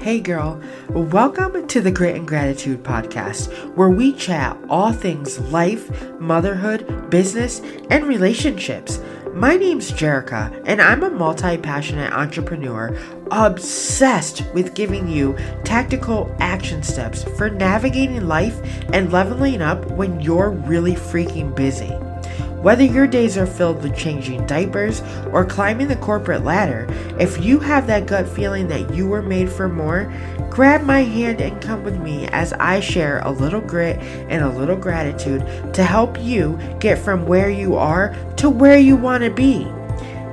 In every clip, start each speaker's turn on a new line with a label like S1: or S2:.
S1: Hey girl, welcome to the Grit and Gratitude podcast, where we chat all things life, motherhood, business, and relationships. My name's Jerica, and I'm a multi passionate entrepreneur obsessed with giving you tactical action steps for navigating life and leveling up when you're really freaking busy. Whether your days are filled with changing diapers or climbing the corporate ladder, if you have that gut feeling that you were made for more, grab my hand and come with me as I share a little grit and a little gratitude to help you get from where you are to where you want to be.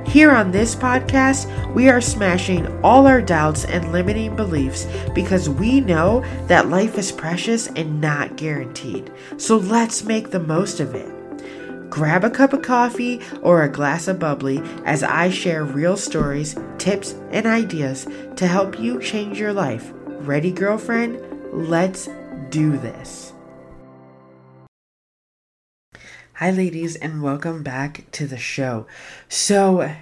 S1: Here on this podcast, we are smashing all our doubts and limiting beliefs because we know that life is precious and not guaranteed. So let's make the most of it. Grab a cup of coffee or a glass of bubbly as I share real stories, tips, and ideas to help you change your life. Ready, girlfriend? Let's do this. Hi, ladies, and welcome back to the show. So,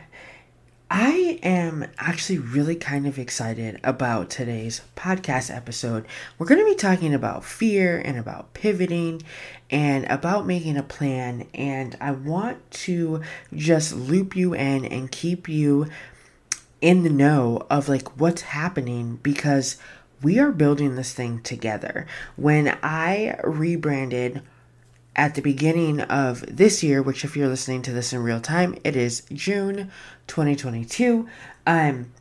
S1: I am actually really kind of excited about today's podcast episode. We're going to be talking about fear and about pivoting and about making a plan. And I want to just loop you in and keep you in the know of like what's happening because we are building this thing together. When I rebranded at the beginning of this year, which if you're listening to this in real time, it is June 2022. Um,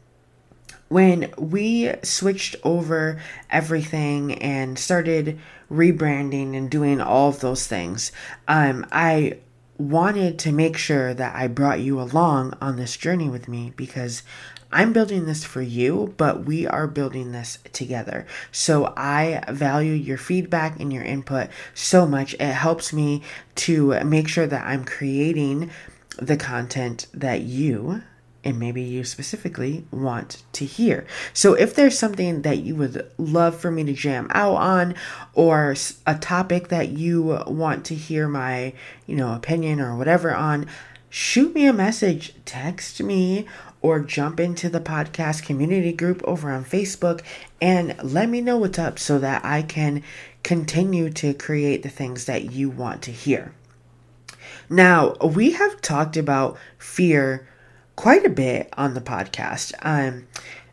S1: when we switched over everything and started rebranding and doing all of those things, um, I wanted to make sure that I brought you along on this journey with me because I'm building this for you, but we are building this together. So I value your feedback and your input so much. It helps me to make sure that I'm creating the content that you and maybe you specifically want to hear. So if there's something that you would love for me to jam out on or a topic that you want to hear my, you know, opinion or whatever on, shoot me a message, text me or jump into the podcast community group over on Facebook and let me know what's up so that I can continue to create the things that you want to hear. Now, we have talked about fear quite a bit on the podcast. Um,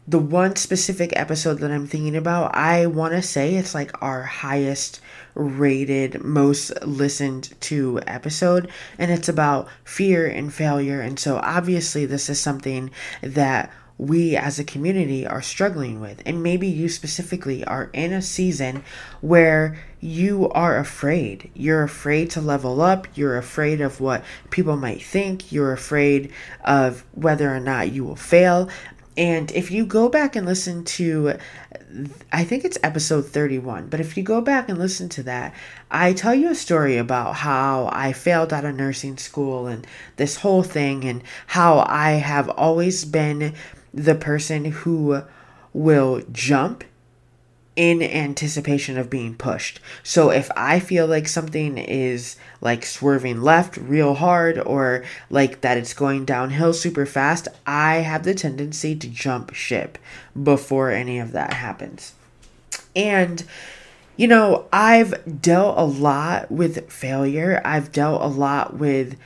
S1: the one specific episode that I'm thinking about, I want to say it's like our highest rated, most listened to episode, and it's about fear and failure. And so, obviously, this is something that we as a community are struggling with. And maybe you specifically are in a season where you are afraid. You're afraid to level up. You're afraid of what people might think. You're afraid of whether or not you will fail. And if you go back and listen to, I think it's episode 31, but if you go back and listen to that, I tell you a story about how I failed out of nursing school and this whole thing, and how I have always been the person who will jump in anticipation of being pushed. So if I feel like something is like swerving left real hard or like that it's going downhill super fast, I have the tendency to jump ship before any of that happens. And you know, I've dealt a lot with failure. I've dealt a lot with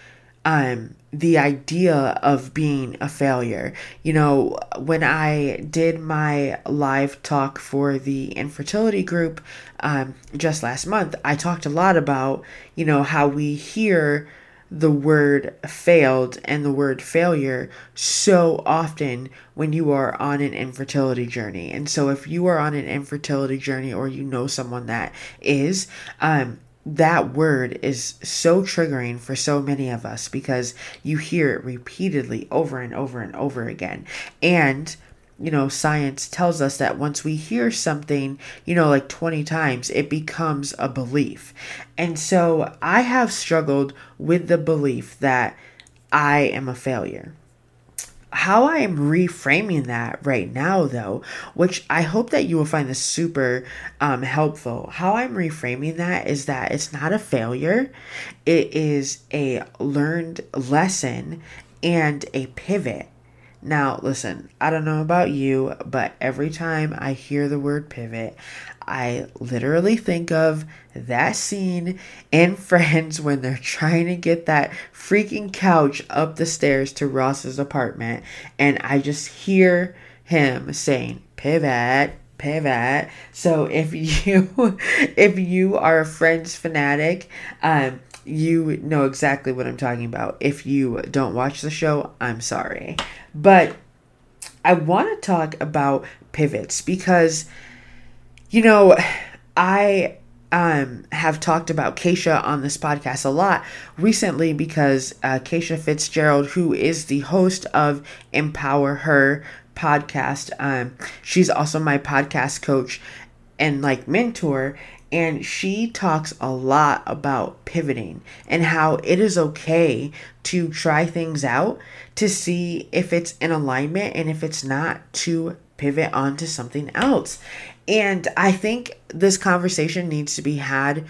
S1: um the idea of being a failure. You know, when I did my live talk for the infertility group um, just last month, I talked a lot about, you know, how we hear the word failed and the word failure so often when you are on an infertility journey. And so if you are on an infertility journey or you know someone that is, um, that word is so triggering for so many of us because you hear it repeatedly over and over and over again. And, you know, science tells us that once we hear something, you know, like 20 times, it becomes a belief. And so I have struggled with the belief that I am a failure how I am reframing that right now, though, which I hope that you will find this super um, helpful. How I'm reframing that is that it's not a failure, it is a learned lesson and a pivot. Now, listen, I don't know about you, but every time I hear the word pivot, I literally think of that scene in Friends when they're trying to get that freaking couch up the stairs to Ross's apartment, and I just hear him saying, pivot, pivot. So if you if you are a Friends fanatic, um, you know exactly what I'm talking about. If you don't watch the show, I'm sorry. But I want to talk about pivots because, you know, I um, have talked about Keisha on this podcast a lot recently because uh, Keisha Fitzgerald, who is the host of Empower Her podcast, um, she's also my podcast coach and like mentor and she talks a lot about pivoting and how it is okay to try things out to see if it's in alignment and if it's not to pivot onto something else. And I think this conversation needs to be had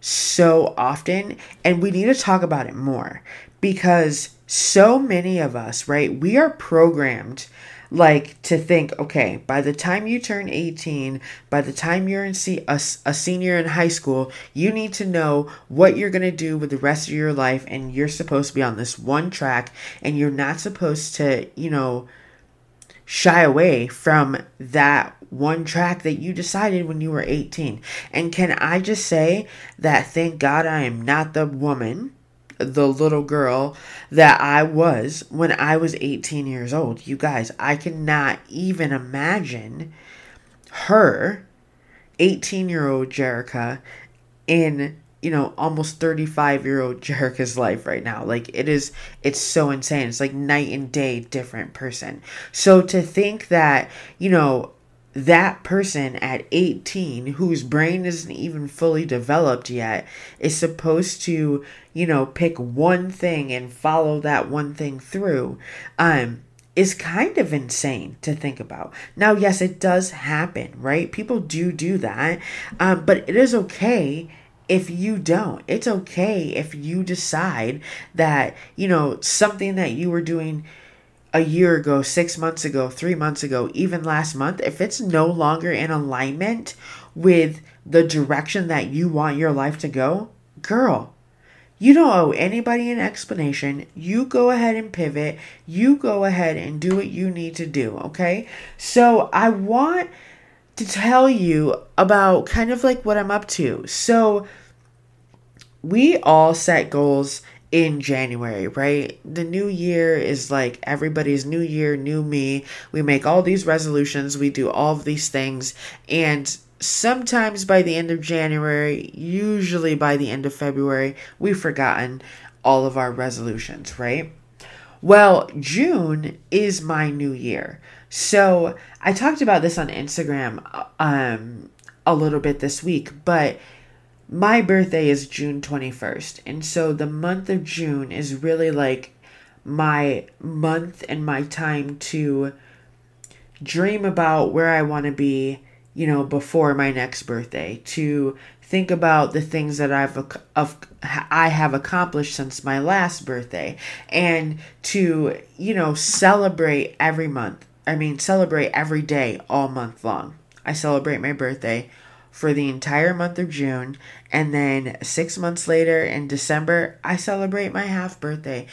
S1: so often and we need to talk about it more because so many of us, right? We are programmed like to think okay by the time you turn 18 by the time you're in se- a, a senior in high school you need to know what you're going to do with the rest of your life and you're supposed to be on this one track and you're not supposed to you know shy away from that one track that you decided when you were 18 and can i just say that thank god i am not the woman the little girl that I was when I was 18 years old. You guys, I cannot even imagine her, 18 year old Jerica, in you know almost 35 year old Jerica's life right now. Like it is it's so insane. It's like night and day different person. So to think that you know that person at 18 whose brain isn't even fully developed yet is supposed to you know pick one thing and follow that one thing through um is kind of insane to think about. Now yes it does happen right? People do do that um but it is okay if you don't. It's okay if you decide that you know something that you were doing a year ago, six months ago, three months ago, even last month, if it's no longer in alignment with the direction that you want your life to go, girl, you don't owe anybody an explanation. You go ahead and pivot. You go ahead and do what you need to do, okay? So I want to tell you about kind of like what I'm up to. So we all set goals in January, right? The new year is like everybody's new year, new me. We make all these resolutions, we do all of these things, and sometimes by the end of January, usually by the end of February, we've forgotten all of our resolutions, right? Well, June is my new year. So, I talked about this on Instagram um a little bit this week, but my birthday is June 21st. And so the month of June is really like my month and my time to dream about where I want to be, you know, before my next birthday, to think about the things that I've of I have accomplished since my last birthday and to, you know, celebrate every month. I mean, celebrate every day all month long. I celebrate my birthday for the entire month of June. And then six months later in December, I celebrate my half birthday.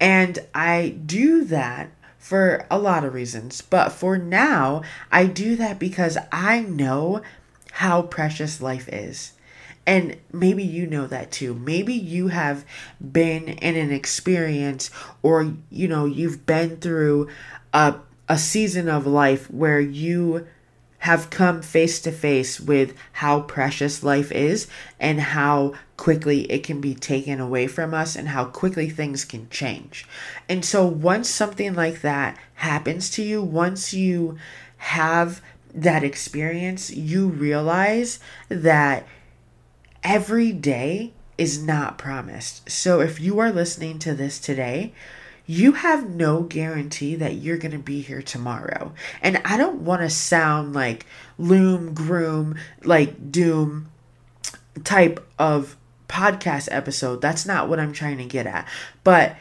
S1: And I do that for a lot of reasons. But for now, I do that because I know how precious life is. And maybe you know that too. Maybe you have been in an experience or you know, you've been through a a season of life where you have come face to face with how precious life is and how quickly it can be taken away from us and how quickly things can change. And so, once something like that happens to you, once you have that experience, you realize that every day is not promised. So, if you are listening to this today, you have no guarantee that you're going to be here tomorrow. And I don't want to sound like loom, groom, like doom type of podcast episode. That's not what I'm trying to get at. But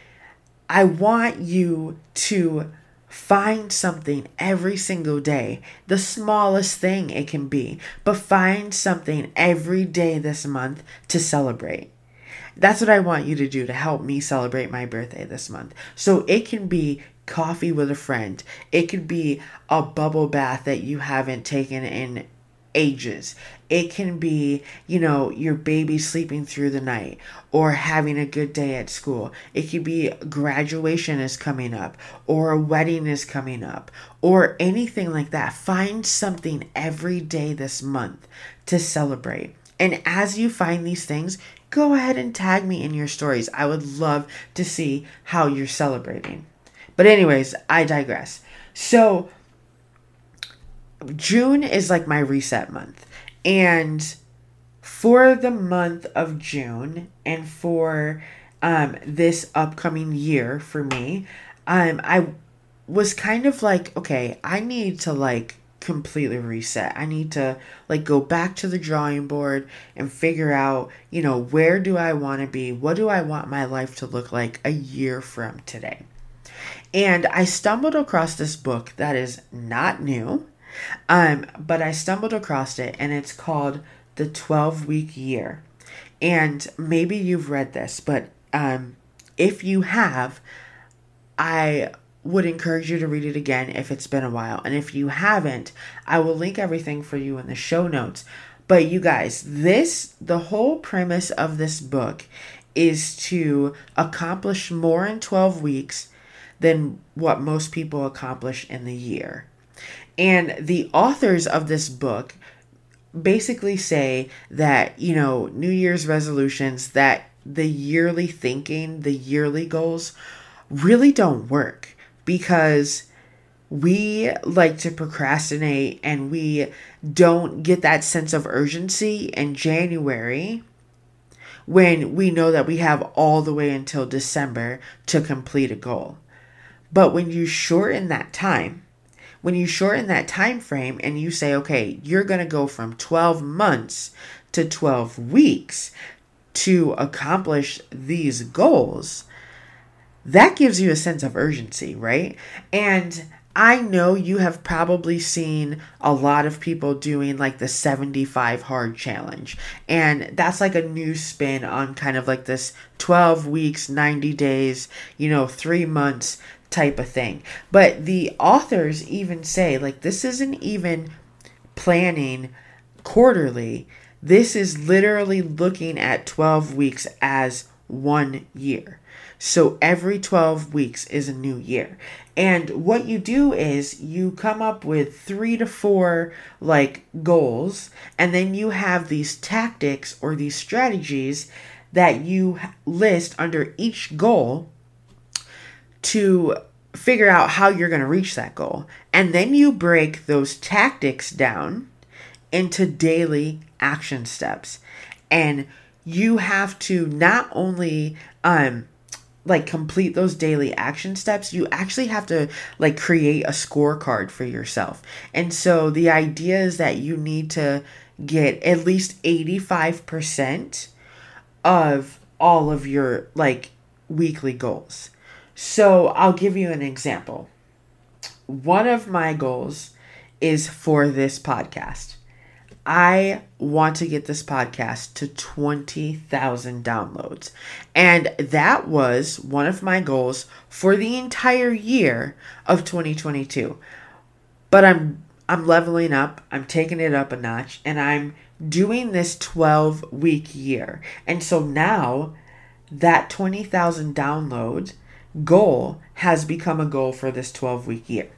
S1: I want you to Find something every single day, the smallest thing it can be, but find something every day this month to celebrate. That's what I want you to do to help me celebrate my birthday this month. So it can be coffee with a friend, it could be a bubble bath that you haven't taken in ages. It can be, you know, your baby sleeping through the night or having a good day at school. It could be graduation is coming up or a wedding is coming up or anything like that. Find something every day this month to celebrate. And as you find these things, go ahead and tag me in your stories. I would love to see how you're celebrating. But, anyways, I digress. So, June is like my reset month. And for the month of June and for um, this upcoming year for me, um, I was kind of like, okay, I need to like completely reset. I need to like go back to the drawing board and figure out, you know, where do I want to be? What do I want my life to look like a year from today? And I stumbled across this book that is not new. Um, but I stumbled across it and it's called The 12 Week Year. And maybe you've read this, but um, if you have, I would encourage you to read it again if it's been a while. And if you haven't, I will link everything for you in the show notes. But you guys, this, the whole premise of this book is to accomplish more in 12 weeks than what most people accomplish in the year. And the authors of this book basically say that, you know, New Year's resolutions, that the yearly thinking, the yearly goals really don't work because we like to procrastinate and we don't get that sense of urgency in January when we know that we have all the way until December to complete a goal. But when you shorten that time, when you shorten that time frame and you say, okay, you're going to go from 12 months to 12 weeks to accomplish these goals, that gives you a sense of urgency, right? And I know you have probably seen a lot of people doing like the 75 hard challenge. And that's like a new spin on kind of like this 12 weeks, 90 days, you know, three months type of thing. But the authors even say, like, this isn't even planning quarterly. This is literally looking at 12 weeks as one year. So every 12 weeks is a new year. And what you do is you come up with three to four like goals, and then you have these tactics or these strategies that you list under each goal to figure out how you're going to reach that goal. And then you break those tactics down into daily action steps. And you have to not only um like complete those daily action steps, you actually have to like create a scorecard for yourself. And so the idea is that you need to get at least 85% of all of your like weekly goals. So I'll give you an example. One of my goals is for this podcast. I want to get this podcast to 20,000 downloads. And that was one of my goals for the entire year of 2022. But I'm I'm leveling up, I'm taking it up a notch and I'm doing this 12 week year. And so now that 20,000 downloads goal has become a goal for this 12 week year.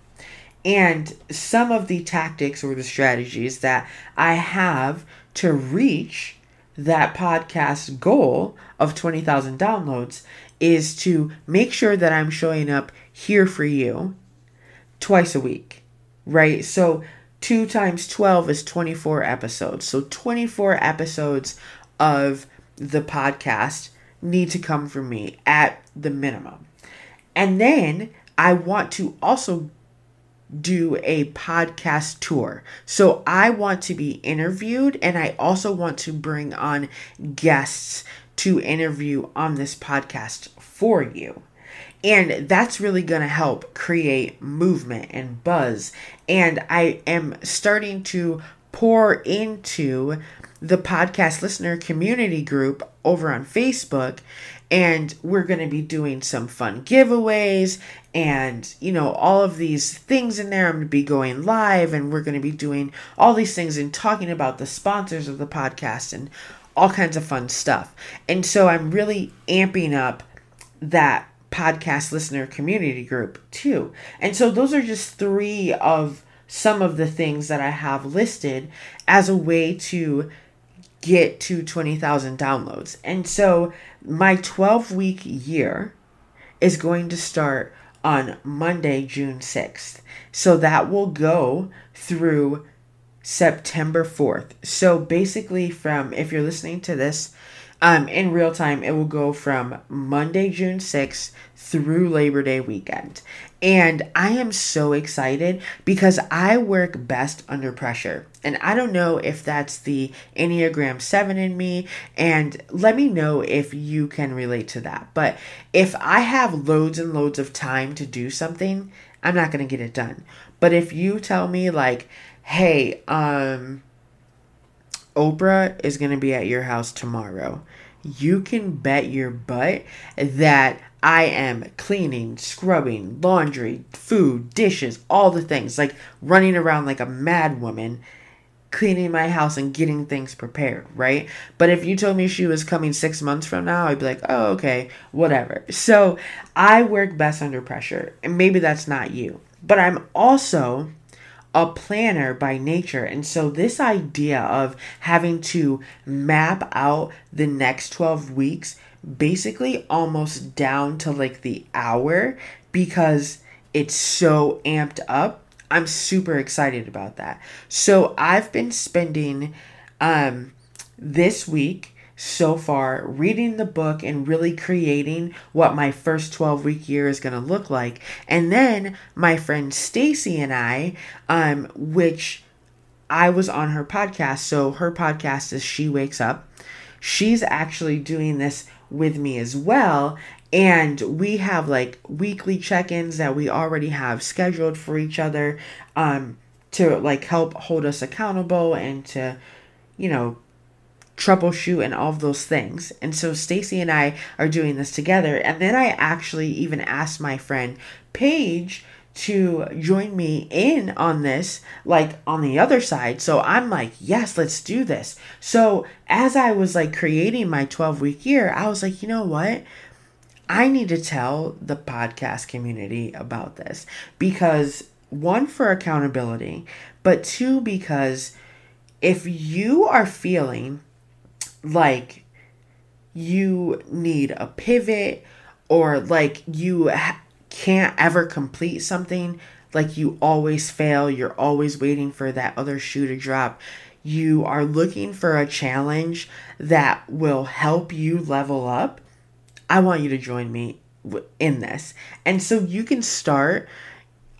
S1: And some of the tactics or the strategies that I have to reach that podcast goal of 20,000 downloads is to make sure that I'm showing up here for you twice a week, right? So 2 times 12 is 24 episodes. So 24 episodes of the podcast need to come from me at the minimum. And then I want to also do a podcast tour. So I want to be interviewed and I also want to bring on guests to interview on this podcast for you. And that's really going to help create movement and buzz. And I am starting to pour into the podcast listener community group over on Facebook. And we're going to be doing some fun giveaways and, you know, all of these things in there. I'm going to be going live and we're going to be doing all these things and talking about the sponsors of the podcast and all kinds of fun stuff. And so I'm really amping up that podcast listener community group too. And so those are just three of some of the things that I have listed as a way to get to 20,000 downloads. And so my 12 week year is going to start on Monday, June 6th. So that will go through September 4th. So basically, from if you're listening to this um, in real time, it will go from Monday, June 6th through Labor Day weekend. And I am so excited because I work best under pressure. And I don't know if that's the Enneagram 7 in me. And let me know if you can relate to that. But if I have loads and loads of time to do something, I'm not going to get it done. But if you tell me, like, hey, um, Oprah is going to be at your house tomorrow, you can bet your butt that I am cleaning, scrubbing, laundry, food, dishes, all the things, like running around like a mad woman, cleaning my house and getting things prepared, right? But if you told me she was coming six months from now, I'd be like, oh, okay, whatever. So I work best under pressure, and maybe that's not you. But I'm also a planner by nature. And so, this idea of having to map out the next 12 weeks basically almost down to like the hour because it's so amped up. I'm super excited about that. So I've been spending um this week so far reading the book and really creating what my first 12 week year is going to look like. And then my friend Stacy and I um which I was on her podcast. So her podcast is She Wakes Up. She's actually doing this with me as well. And we have like weekly check ins that we already have scheduled for each other um, to like help hold us accountable and to, you know, troubleshoot and all of those things. And so Stacy and I are doing this together. And then I actually even asked my friend Paige to join me in on this, like on the other side. So I'm like, yes, let's do this. So as I was like creating my 12 week year, I was like, you know what? I need to tell the podcast community about this because one, for accountability, but two, because if you are feeling like you need a pivot or like you can't ever complete something, like you always fail, you're always waiting for that other shoe to drop. You are looking for a challenge that will help you level up. I want you to join me in this. And so you can start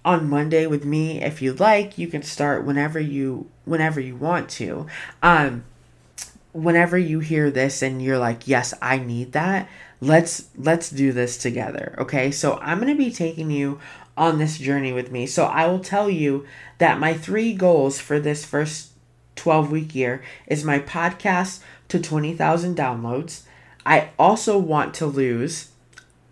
S1: on Monday with me if you like. You can start whenever you whenever you want to. Um whenever you hear this and you're like, "Yes, I need that." Let's let's do this together okay? So i'm going to be taking you on this journey with me. So i will tell you that my three goals for this first 12 week year is my podcast to 20,000 downloads. I also want to lose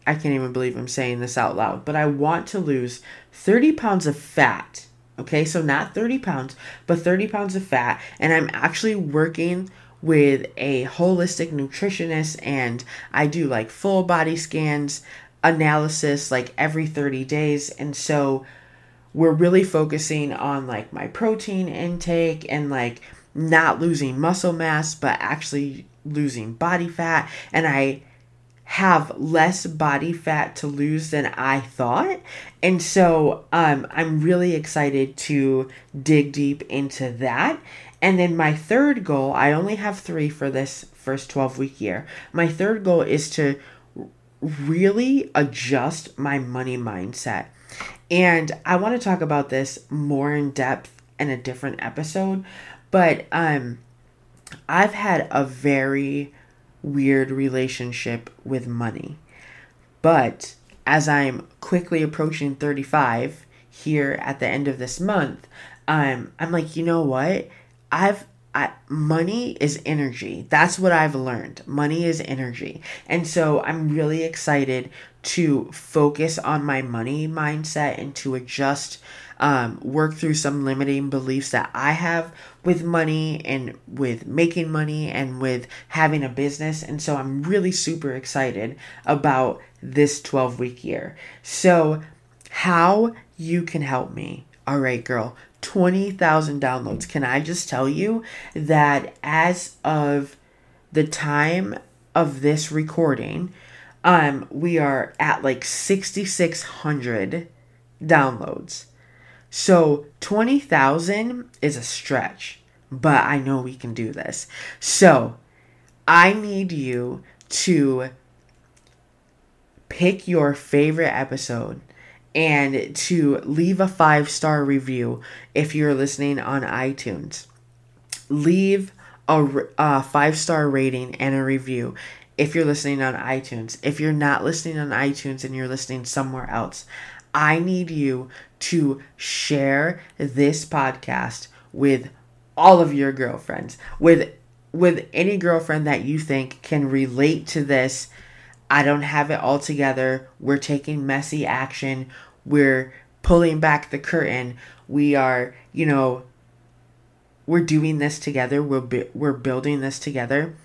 S1: i can't even believe i'm saying this out loud but i want to lose 30 pounds of fat okay? So not 30 pounds but 30 pounds of fat and i'm actually working with a holistic nutritionist and I do like full body scans analysis like every 30 days. And so we're really focusing on like my protein intake and like not losing muscle mass but actually losing body fat. And I have less body fat to lose than I thought. And so um, I'm really excited to dig deep into that and then my third goal, I only have three for this first 12 week year. My third goal is to really adjust my money mindset. And I want to talk about this more in depth in a different episode, but um I've had a very weird relationship with money. But as I'm quickly approaching 35 here at the end of this month, um, I'm like, you know what? I've I, money is energy. That's what I've learned. Money is energy. And so I'm really excited to focus on my money mindset and to adjust, um, work through some limiting beliefs that I have with money and with making money and with having a business. And so I'm really super excited about this 12 week year. So, how you can help me. All right, girl. 20,000 downloads. Can I just tell you that as of the time of this recording, um we are at like 6600 downloads. So 20,000 is a stretch, but I know we can do this. So, I need you to pick your favorite episode and to leave a five star review if you're listening on iTunes. Leave a, a five star rating and a review if you're listening on iTunes. If you're not listening on iTunes and you're listening somewhere else, I need you to share this podcast with all of your girlfriends, with with any girlfriend that you think can relate to this I don't have it all together. We're taking messy action. We're pulling back the curtain. We are, you know, we're doing this together. We're we're building this together.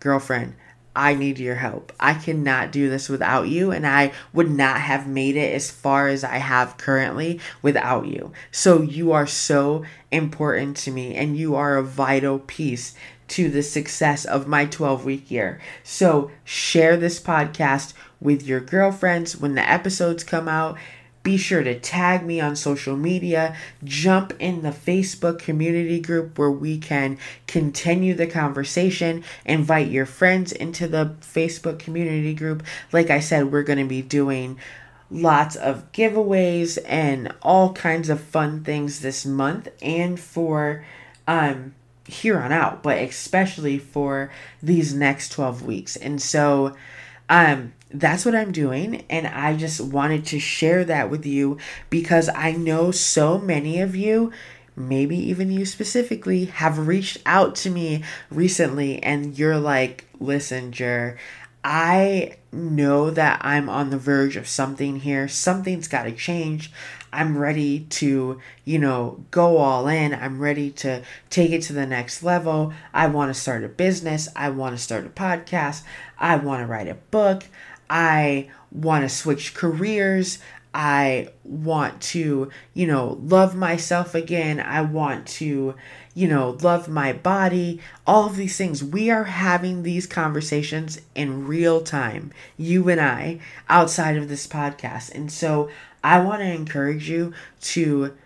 S1: Girlfriend, I need your help. I cannot do this without you, and I would not have made it as far as I have currently without you. So, you are so important to me, and you are a vital piece to the success of my 12 week year. So, share this podcast with your girlfriends when the episodes come out. Be sure to tag me on social media. Jump in the Facebook community group where we can continue the conversation. Invite your friends into the Facebook community group. Like I said, we're going to be doing lots of giveaways and all kinds of fun things this month and for um here on out, but especially for these next 12 weeks. And so um that's what I'm doing and I just wanted to share that with you because I know so many of you maybe even you specifically have reached out to me recently and you're like, "Listen, Jer, I know that I'm on the verge of something here. Something's got to change. I'm ready to, you know, go all in. I'm ready to take it to the next level. I want to start a business. I want to start a podcast. I want to write a book. I want to switch careers. I want to, you know, love myself again. I want to, you know, love my body. All of these things. We are having these conversations in real time, you and I, outside of this podcast. And so I want to encourage you to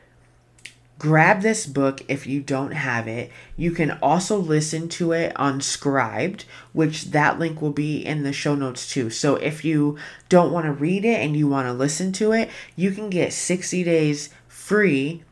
S1: grab this book if you don't have it. You can also listen to it on Scribd, which that link will be in the show notes too. So if you don't want to read it and you want to listen to it, you can get 60 days free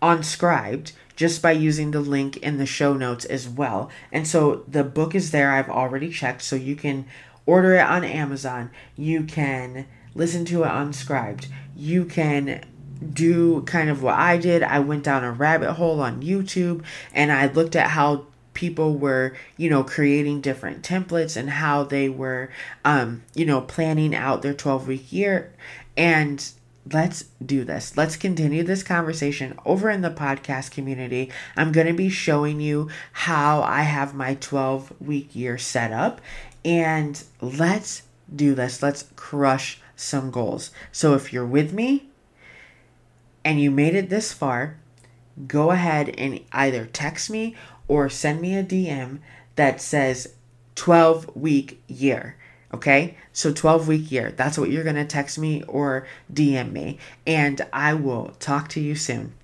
S1: on Scribd just by using the link in the show notes as well. And so the book is there. I've already checked so you can order it on Amazon. You can listen to it on Scribd. You can do kind of what I did. I went down a rabbit hole on YouTube and I looked at how people were, you know, creating different templates and how they were, um, you know, planning out their 12 week year. And let's do this. Let's continue this conversation over in the podcast community. I'm going to be showing you how I have my 12 week year set up. And let's do this. Let's crush some goals. So if you're with me, and you made it this far, go ahead and either text me or send me a DM that says 12 week year. Okay, so 12 week year. That's what you're going to text me or DM me, and I will talk to you soon.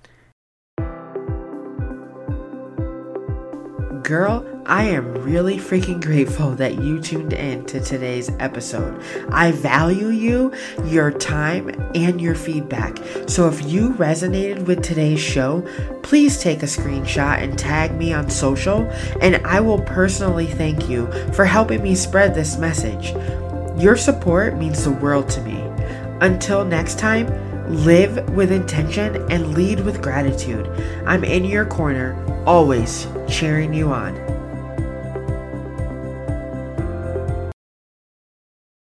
S1: Girl, I am really freaking grateful that you tuned in to today's episode. I value you, your time, and your feedback. So if you resonated with today's show, please take a screenshot and tag me on social, and I will personally thank you for helping me spread this message. Your support means the world to me. Until next time, live with intention and lead with gratitude. I'm in your corner, always cheering you on.